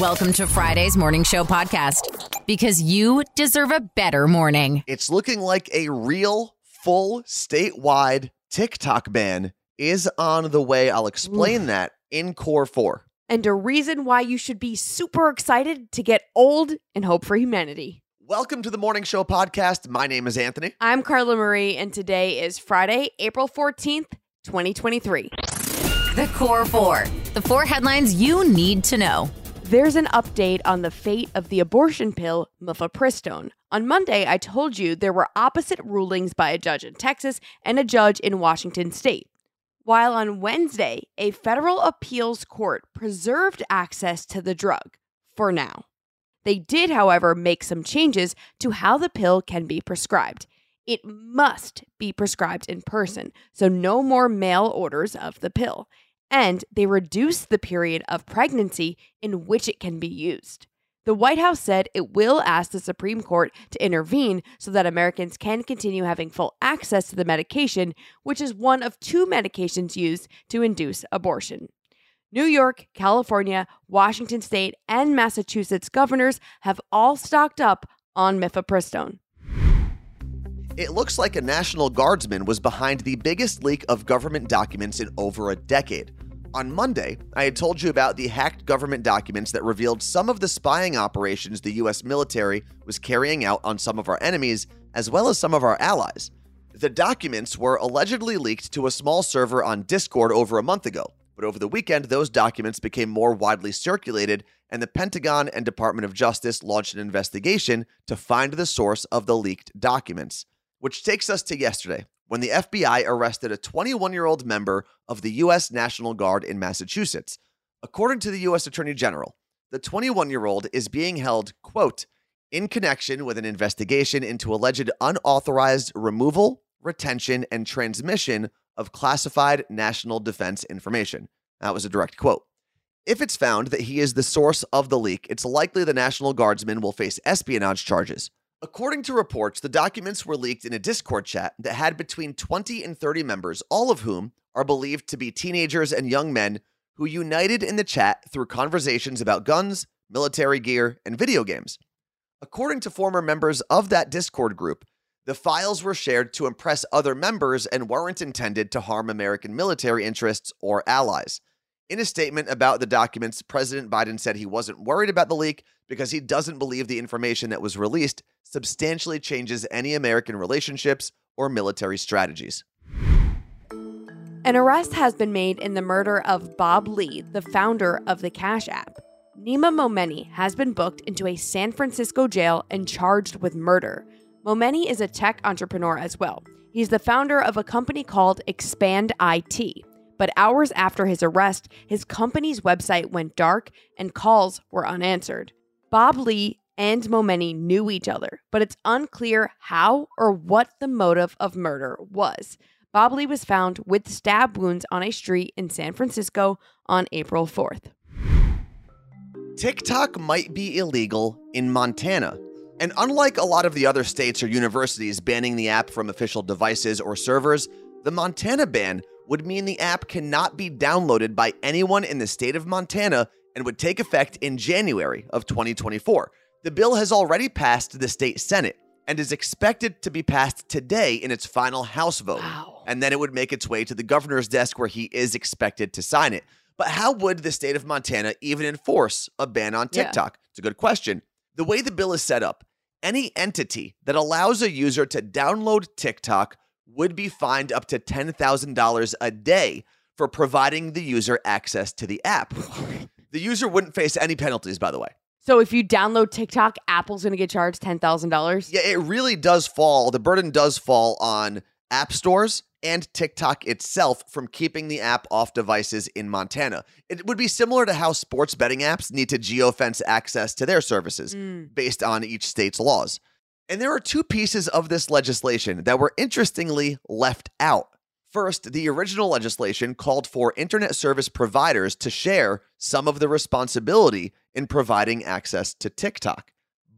Welcome to Friday's Morning Show podcast because you deserve a better morning. It's looking like a real, full, statewide TikTok ban is on the way. I'll explain that in Core 4. and a reason why you should be super excited to get old and hope for humanity. Welcome to the Morning Show podcast. My name is Anthony. I'm Carla Marie, and today is Friday, April 14th, 2023. The Core Four, the four headlines you need to know. There's an update on the fate of the abortion pill, mifepristone. On Monday, I told you there were opposite rulings by a judge in Texas and a judge in Washington state. While on Wednesday, a federal appeals court preserved access to the drug for now. They did, however, make some changes to how the pill can be prescribed. It must be prescribed in person, so no more mail orders of the pill. And they reduce the period of pregnancy in which it can be used. The White House said it will ask the Supreme Court to intervene so that Americans can continue having full access to the medication, which is one of two medications used to induce abortion. New York, California, Washington State, and Massachusetts governors have all stocked up on mifepristone. It looks like a National Guardsman was behind the biggest leak of government documents in over a decade. On Monday, I had told you about the hacked government documents that revealed some of the spying operations the US military was carrying out on some of our enemies, as well as some of our allies. The documents were allegedly leaked to a small server on Discord over a month ago, but over the weekend, those documents became more widely circulated, and the Pentagon and Department of Justice launched an investigation to find the source of the leaked documents. Which takes us to yesterday, when the FBI arrested a 21 year old member of the U.S. National Guard in Massachusetts. According to the U.S. Attorney General, the 21 year old is being held, quote, in connection with an investigation into alleged unauthorized removal, retention, and transmission of classified national defense information. That was a direct quote. If it's found that he is the source of the leak, it's likely the National Guardsman will face espionage charges. According to reports, the documents were leaked in a Discord chat that had between 20 and 30 members, all of whom are believed to be teenagers and young men who united in the chat through conversations about guns, military gear, and video games. According to former members of that Discord group, the files were shared to impress other members and weren't intended to harm American military interests or allies. In a statement about the documents, President Biden said he wasn't worried about the leak because he doesn't believe the information that was released substantially changes any American relationships or military strategies. An arrest has been made in the murder of Bob Lee, the founder of the Cash App. Nima Momeni has been booked into a San Francisco jail and charged with murder. Momeni is a tech entrepreneur as well. He's the founder of a company called Expand IT. But hours after his arrest, his company's website went dark and calls were unanswered. Bob Lee and Momeni knew each other, but it's unclear how or what the motive of murder was. Bob Lee was found with stab wounds on a street in San Francisco on April 4th. TikTok might be illegal in Montana. And unlike a lot of the other states or universities banning the app from official devices or servers, the Montana ban would mean the app cannot be downloaded by anyone in the state of Montana and would take effect in January of 2024. The bill has already passed the state Senate and is expected to be passed today in its final House vote. Wow. And then it would make its way to the governor's desk where he is expected to sign it. But how would the state of Montana even enforce a ban on Yeah. TikTok? It's a good question. The way the bill is set up, any entity that allows a user to download TikTok would be fined up to $10,000 a day for providing the user access to the app. the user wouldn't face any penalties, by the way. So if you download TikTok, Apple's going to get charged $10,000? Yeah, it really does fall, the burden does fall on app stores and TikTok itself from keeping the app off devices in Montana. It would be similar to how sports betting apps need to geofence access to their services Mm. based on each state's laws. And there are two pieces of this legislation that were interestingly left out. First, the original legislation called for internet service providers to share some of the responsibility in providing access to TikTok.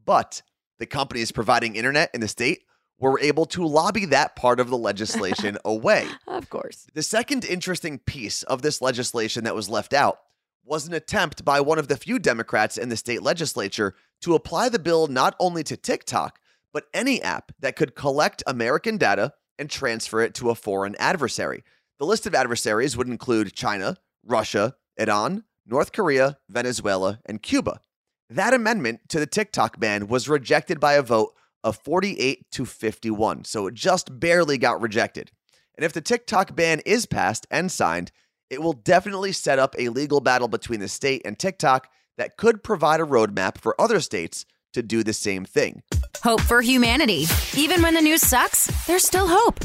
But the companies providing internet in the state were able to lobby that part of the legislation away. Of course. The second interesting piece of this legislation that was left out was an attempt by one of the few Democrats in the state legislature to apply the bill not only to TikTok, but any app that could collect American data and transfer it to a foreign adversary. The list of adversaries would include China, Russia, Iran, North Korea, Venezuela, and Cuba. That amendment to the TikTok ban was rejected by a vote of 48 to 51, so it just barely got rejected. And if the TikTok ban is passed and signed, it will definitely set up a legal battle between the state and TikTok that could provide a roadmap for other states to do the same thing. Hope for humanity. Even when the news sucks, there's still hope.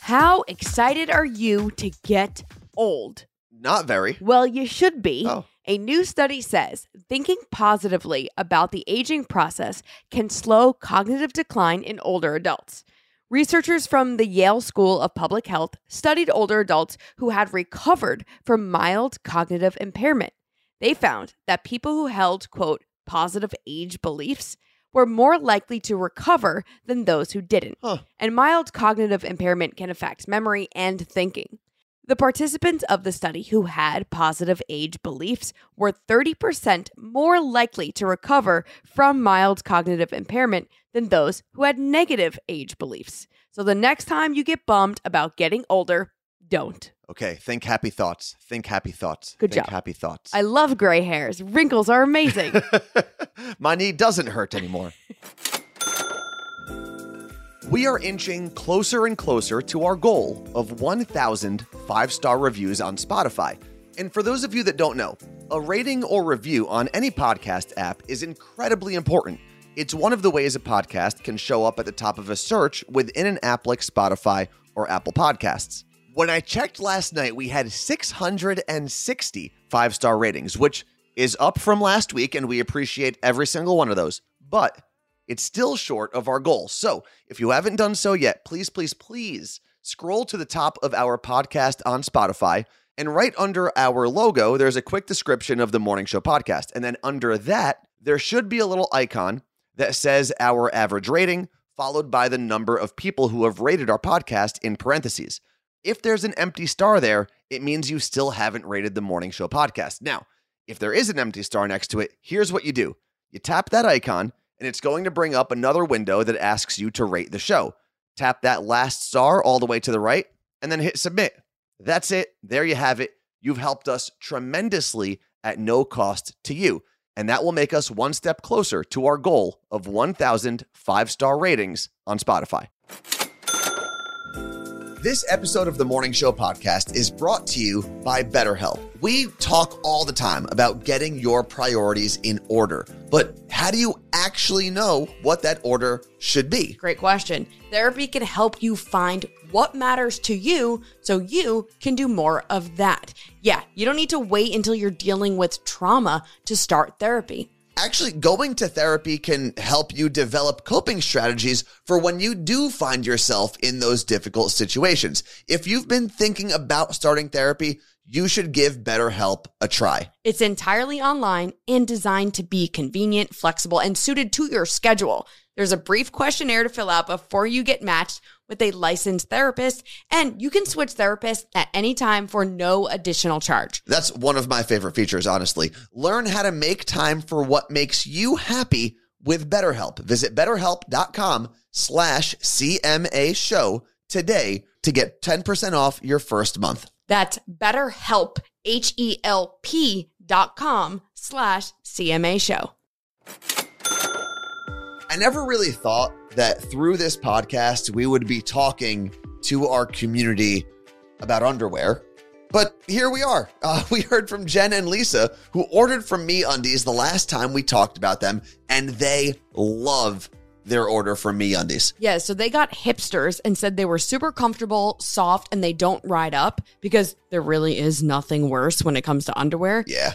How excited are you to get old? Not very. Well, you should be. Oh. A new study says thinking positively about the aging process can slow cognitive decline in older adults. Researchers from the Yale School of Public Health studied older adults who had recovered from mild cognitive impairment. They found that people who held, quote, positive age beliefs were more likely to recover than those who didn't. Huh. And mild cognitive impairment can affect memory and thinking. The participants of the study who had positive age beliefs were 30% more likely to recover from mild cognitive impairment than those who had negative age beliefs. So the next time you get bummed about getting older, don't. Okay, think happy thoughts. Think happy thoughts. Good think job. happy thoughts. I love gray hairs. Wrinkles are amazing. My knee doesn't hurt anymore. we are inching closer and closer to our goal of 1,000 five star reviews on Spotify. And for those of you that don't know, a rating or review on any podcast app is incredibly important. It's one of the ways a podcast can show up at the top of a search within an app like Spotify or Apple Podcasts. When I checked last night, we had 660 five star ratings, which is up from last week, and we appreciate every single one of those. But it's still short of our goal. So if you haven't done so yet, please, please, please scroll to the top of our podcast on Spotify. And right under our logo, there's a quick description of the Morning Show podcast. And then under that, there should be a little icon that says our average rating, followed by the number of people who have rated our podcast in parentheses. If there's an empty star there, it means you still haven't rated the Morning Show podcast. Now, if there is an empty star next to it, here's what you do you tap that icon, and it's going to bring up another window that asks you to rate the show. Tap that last star all the way to the right, and then hit submit. That's it. There you have it. You've helped us tremendously at no cost to you. And that will make us one step closer to our goal of 1,000 five star ratings on Spotify. This episode of the Morning Show podcast is brought to you by BetterHelp. We talk all the time about getting your priorities in order, but how do you actually know what that order should be? Great question. Therapy can help you find what matters to you so you can do more of that. Yeah, you don't need to wait until you're dealing with trauma to start therapy. Actually, going to therapy can help you develop coping strategies for when you do find yourself in those difficult situations. If you've been thinking about starting therapy, you should give BetterHelp a try. It's entirely online and designed to be convenient, flexible, and suited to your schedule. There's a brief questionnaire to fill out before you get matched with a licensed therapist, and you can switch therapists at any time for no additional charge. That's one of my favorite features, honestly. Learn how to make time for what makes you happy with BetterHelp. Visit betterhelp.com slash CMA show today to get 10% off your first month. That's betterhelp, H-E-L-P dot com slash CMA show. I never really thought that through this podcast we would be talking to our community about underwear. But here we are. Uh, we heard from Jen and Lisa, who ordered from MeUndies the last time we talked about them, and they love their order from MeUndies. Yeah, so they got hipsters and said they were super comfortable, soft, and they don't ride up because there really is nothing worse when it comes to underwear. Yeah.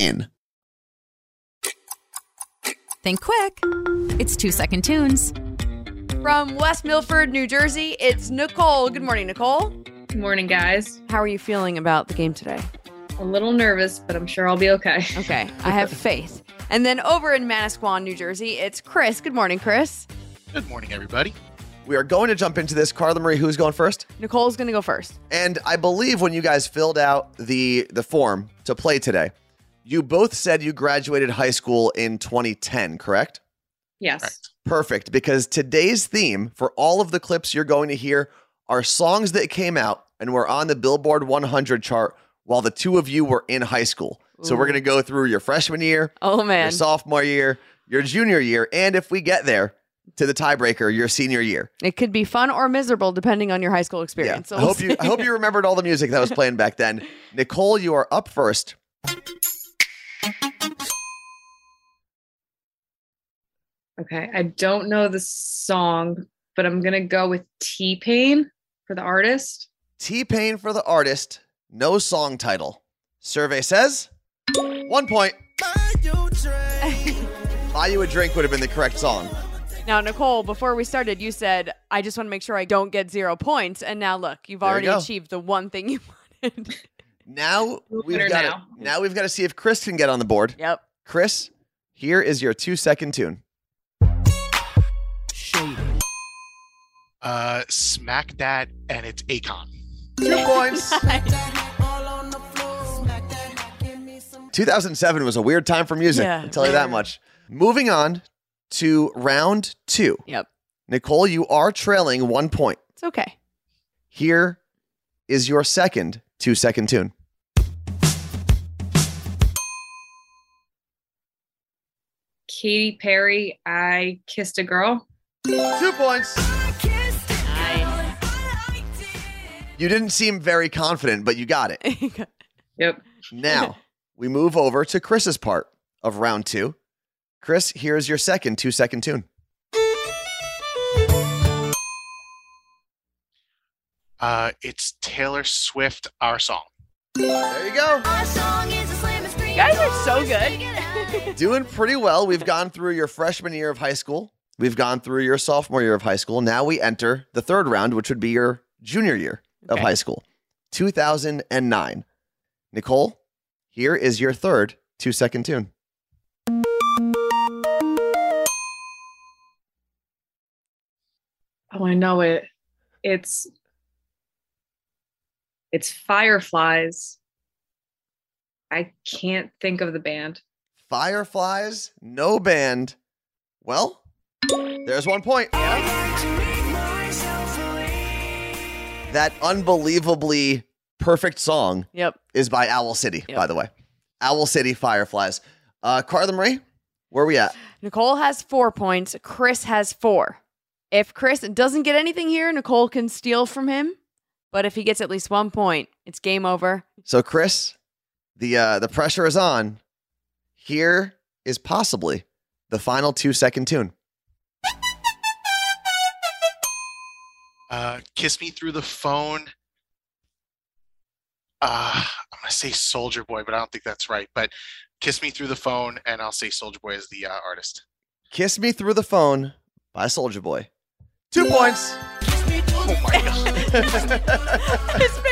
in. Think quick. It's two second tunes. From West Milford, New Jersey, it's Nicole. Good morning, Nicole. Good morning, guys. How are you feeling about the game today? A little nervous, but I'm sure I'll be okay. Okay, I have faith. And then over in Manasquan, New Jersey, it's Chris. Good morning, Chris. Good morning, everybody. We are going to jump into this. Carla Marie, who's going first? Nicole's going to go first. And I believe when you guys filled out the the form to play today, you both said you graduated high school in 2010, correct? Yes. Right. Perfect, because today's theme for all of the clips you're going to hear are songs that came out and were on the Billboard 100 chart while the two of you were in high school. So we're going to go through your freshman year, Oh, man, your sophomore year, your junior year, and if we get there to the tiebreaker, your senior year. It could be fun or miserable depending on your high school experience. So I we'll hope you I hope you remembered all the music that was playing back then. Nicole, you are up first. Okay. I don't know the song, but I'm going to go with T Pain for the artist. T Pain for the artist, no song title. Survey says one point. Buy you a drink would have been the correct song. Now, Nicole, before we started, you said, I just want to make sure I don't get zero points. And now look, you've There already go. achieved the one thing you wanted. Now we've got now. To, now we've got to see if Chris can get on the board. yep. Chris, here is your two second tune. Uh, smack that, and it's Akon. Two points. 2007 was a weird time for music. Yeah, I'll tell you that much. Moving on to round two. Yep. Nicole, you are trailing one point. It's okay. Here is your second two second tune. Katy Perry, I Kissed a Girl. Two points. You didn't seem very confident, but you got it. Yep. Now we move over to Chris's part of round two. Chris, here's your second two second tune. Uh, it's Taylor Swift, our song. There you go. You guys are so good. Doing pretty well. We've gone through your freshman year of high school. We've gone through your sophomore year of high school. Now we enter the third round, which would be your junior year of high school, 2009. Nicole, here is your third two second tune. Oh, I know it. It's it's Fireflies. I can't think of the band. Fireflies, no band. Well, there's one point. That unbelievably perfect song yep. is by Owl City, Yep. by the way. Owl City Fireflies. Uh, Carla Marie, where are we at? Nicole has four points. Chris has four. If Chris doesn't get anything here, Nicole can steal from him. But if he gets at least one point, it's game over. So, Chris, the uh, the pressure is on. Here is possibly the final two second tune. Uh, Kiss Me Through the Phone. Uh, I'm going to say Soulja Boy, but I don't think that's right. But Kiss Me Through the Phone, and I'll say Soulja Boy is the uh, artist. Kiss Me Through the Phone by Soulja Boy. Two points. Oh my God.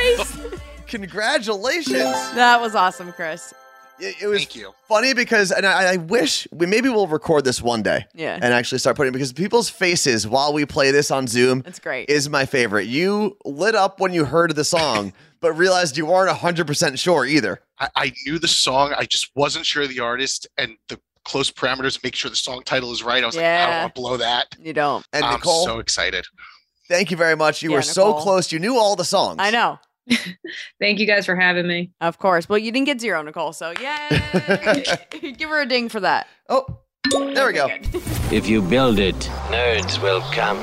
His face. Congratulations. that was awesome, Chris. It, it was Thank you. funny because, and I, I wish we maybe we'll record this one day Yeah. and actually start putting because people's faces while we play this on Zoom That's great. is my favorite. You lit up when you heard the song, but realized you weren't 100% sure either. I, I knew the song. I just wasn't sure of the artist and the close parameters. Make sure the song title is right. I was like, I don't want to blow that. you don't. And I'm Nicole, so excited. thank you very much. You Yeah, were so close. You knew all the songs. I know. Thank you guys for having me. Of course. Well, you didn't get zero, Nicole. So yay! Give her a ding for that. Oh, there we go. If you build it, nerds will come.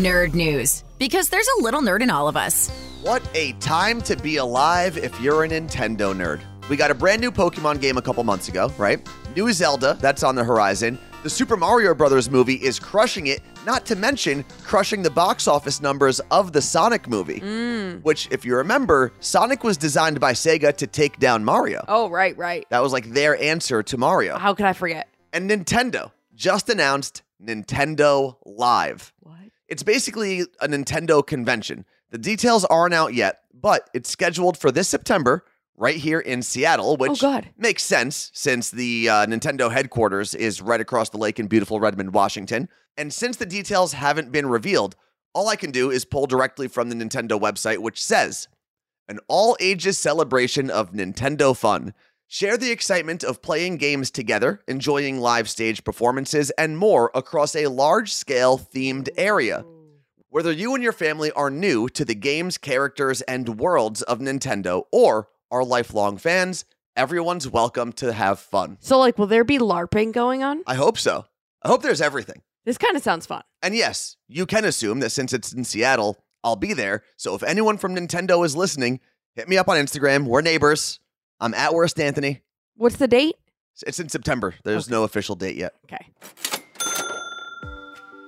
Nerd news. Because there's a little nerd in all of us. What a time to be alive if you're a Nintendo nerd. We got a brand new Pokemon game a couple months ago, right? New Zelda, that's on the horizon. The Super Mario Brothers movie is crushing it, not to mention crushing the box office numbers of the Sonic movie. Mm. Which, if you remember, Sonic was designed by Sega to take down Mario. Oh, right, right. That was like their answer to Mario. How could I forget? And Nintendo just announced Nintendo Live. What? It's basically a Nintendo convention. The details aren't out yet, but it's scheduled for this September right here in Seattle, which Oh, makes sense since the uh, Nintendo headquarters is right across the lake in beautiful Redmond, Washington. And since the details haven't been revealed, all I can do is pull directly from the Nintendo website, which says an all ages celebration of Nintendo fun. Share the excitement of playing games together, enjoying live stage performances, and more across a large scale themed area. Whether you and your family are new to the games, characters, and worlds of Nintendo or are lifelong fans, everyone's welcome to have fun. So, like, will there be LARPing going on? I hope so. I hope there's everything. This kind of sounds fun. And yes, you can assume that since it's in Seattle, I'll be there. So if anyone from Nintendo is listening, hit me up on Instagram. We're neighbors. I'm at Worst Anthony. What's the date? It's in September. There's no official date yet. Okay.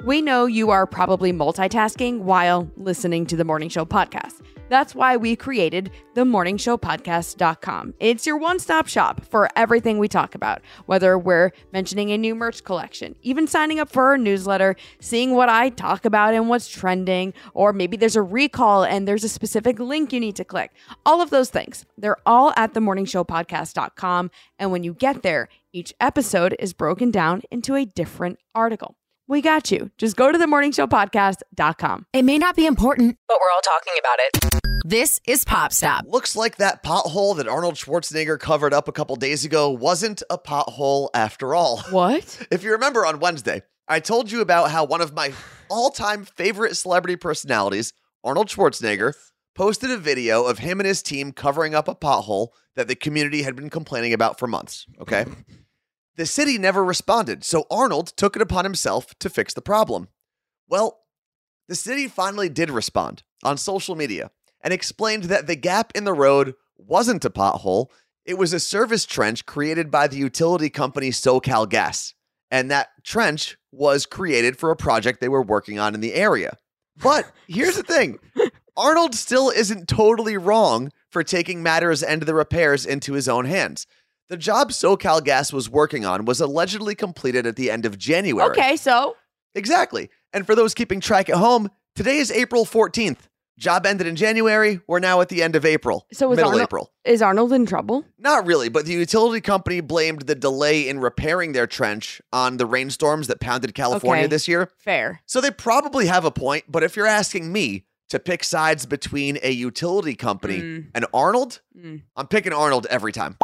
We know you are probably multitasking while listening to the Morning Show podcast. That's why we created the morningshowpodcast.com. It's your one stop shop for everything we talk about, whether we're mentioning a new merch collection, even signing up for our newsletter, seeing what I talk about and what's trending, or maybe there's a recall and there's a specific link you need to click. All of those things, they're all at the morningshowpodcast.com. And when you get there, each episode is broken down into a different article. We got you. Just go to the morningshowpodcast.com. It may not be important, but we're all talking about it. This is Pop Stop. Looks like that pothole that Arnold Schwarzenegger covered up a couple days ago wasn't a pothole after all. What? If you remember on Wednesday, I told you about how one of my all time favorite celebrity personalities, Arnold Schwarzenegger, posted a video of him and his team covering up a pothole that the community had been complaining about for months. Okay. The city never responded, so Arnold took it upon himself to fix the problem. Well, the city finally did respond on social media and explained that the gap in the road wasn't a pothole, it was a service trench created by the utility company SoCal Gas. And that trench was created for a project they were working on in the area. But here's the thing Arnold still isn't totally wrong for taking matters and the repairs into his own hands. The job SoCal Gas was working on was allegedly completed at the end of January. Okay, so Exactly. And for those keeping track at home, today is April 14th. Job ended in January. We're now at the end of April. So is middle Arnold- April. is Arnold in trouble? Not really, but the utility company blamed the delay in repairing their trench on the rainstorms that pounded California Okay. this year. Fair. So they probably have a point, but if you're asking me to pick sides between a utility company Mm. and Arnold, Mm. I'm picking Arnold every time.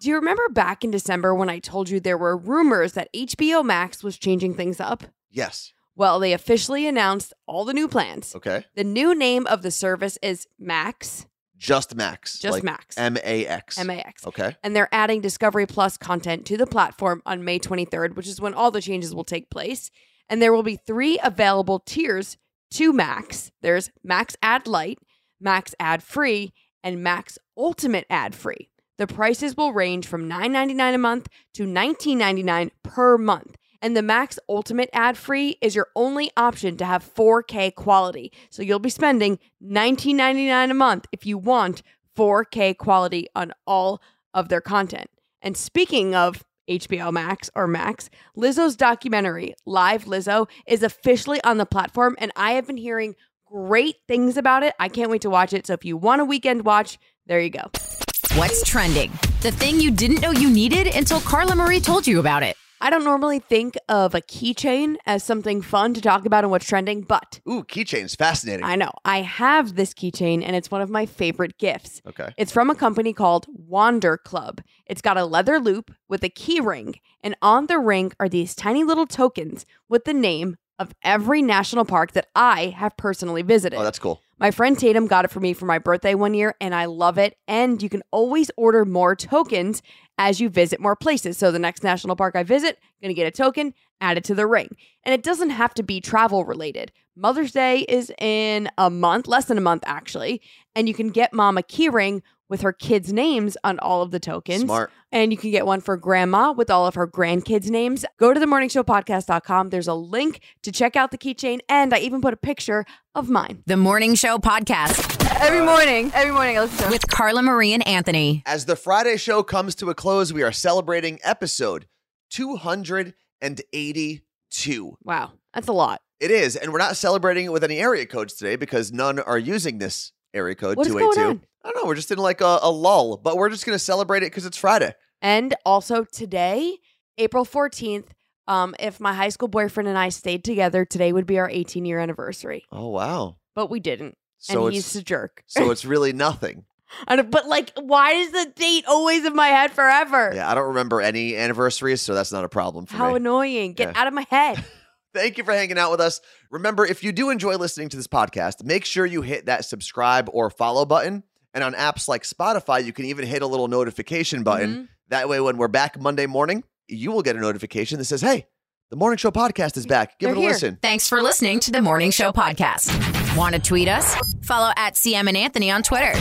Do you remember back in December when I told you there were rumors that HBO Max was changing things up? Yes. Well, they officially announced all the new plans. Okay. The new name of the service is Max, Just Max. just like Max, M A X. M A X. Okay. And they're adding Discovery Plus content to the platform on May 23rd, which is when all the changes will take place. And there will be three available tiers to Max. There's Max Ad Lite, Max Ad Free, and Max Ultimate Ad Free. The prices will range from $9.99 a month to $19.99 per month. And the Max Ultimate Ad Free is your only option to have 4K quality. So you'll be spending $19.99 a month if you want 4K quality on all of their content. And speaking of HBO Max or Max, Lizzo's documentary, Live Lizzo, is officially on the platform, and I have been hearing great things about it. I can't wait to watch it. So if you want a weekend watch, there you go. What's trending? The thing you didn't know you needed until Carla Marie told you about it. I don't normally think of a keychain as something fun to talk about and what's trending, but Ooh, keychains. Fascinating. I know I have this keychain and it's one of my favorite gifts. okay. It's from a company called Wander Club. It's got a leather loop with a key ring, and on the ring are these tiny little tokens with the name of every national park that I have personally visited. Oh, that's cool. My friend Tatum got it for me for my birthday one year, and I love it. And you can always order more tokens as you visit more places. So the next national park I visit, gonna get a token, add it to the ring. And it doesn't have to be travel related. Mother's Day is in a month, less than a month actually, and you can get mom a keyring with her kids' names on all of the tokens. Smart. And you can get one for grandma with all of her grandkids' names. Go to themorningshowpodcast.com. There's a link to check out the keychain, and I even put a picture of mine. The Morning Show Podcast Every morning, every morning I listen to with Carla Marie and Anthony. As the Friday show comes to a close, we are celebrating episode 282. Wow, that's a lot. It is, and we're not celebrating it with any area codes today because none are using this area code What is going 282. I don't know, we're just in like a, a lull, but we're just going to celebrate it because it's Friday. And also today, April 14th, um, if my high school boyfriend and I stayed together, today would be our 18 year anniversary. Oh, wow. But we didn't. So and he's a jerk. so it's really nothing. And- but like, why is the date always in my head forever? Yeah, I don't remember any anniversaries, so that's not a problem for me. How me. annoying. Get Yeah. out of my head. Thank you for hanging out with us. Remember, if you do enjoy listening to this podcast, make sure you hit that subscribe or follow button. And on apps like Spotify, you can even hit a little notification button. Mhm. That way, when we're back Monday morning, you will get a notification that says, Hey, the Morning Show podcast is back. Give They're it a here. listen. Thanks for listening to the Morning Show Podcast. Want to tweet us? Follow at CM and Anthony on Twitter.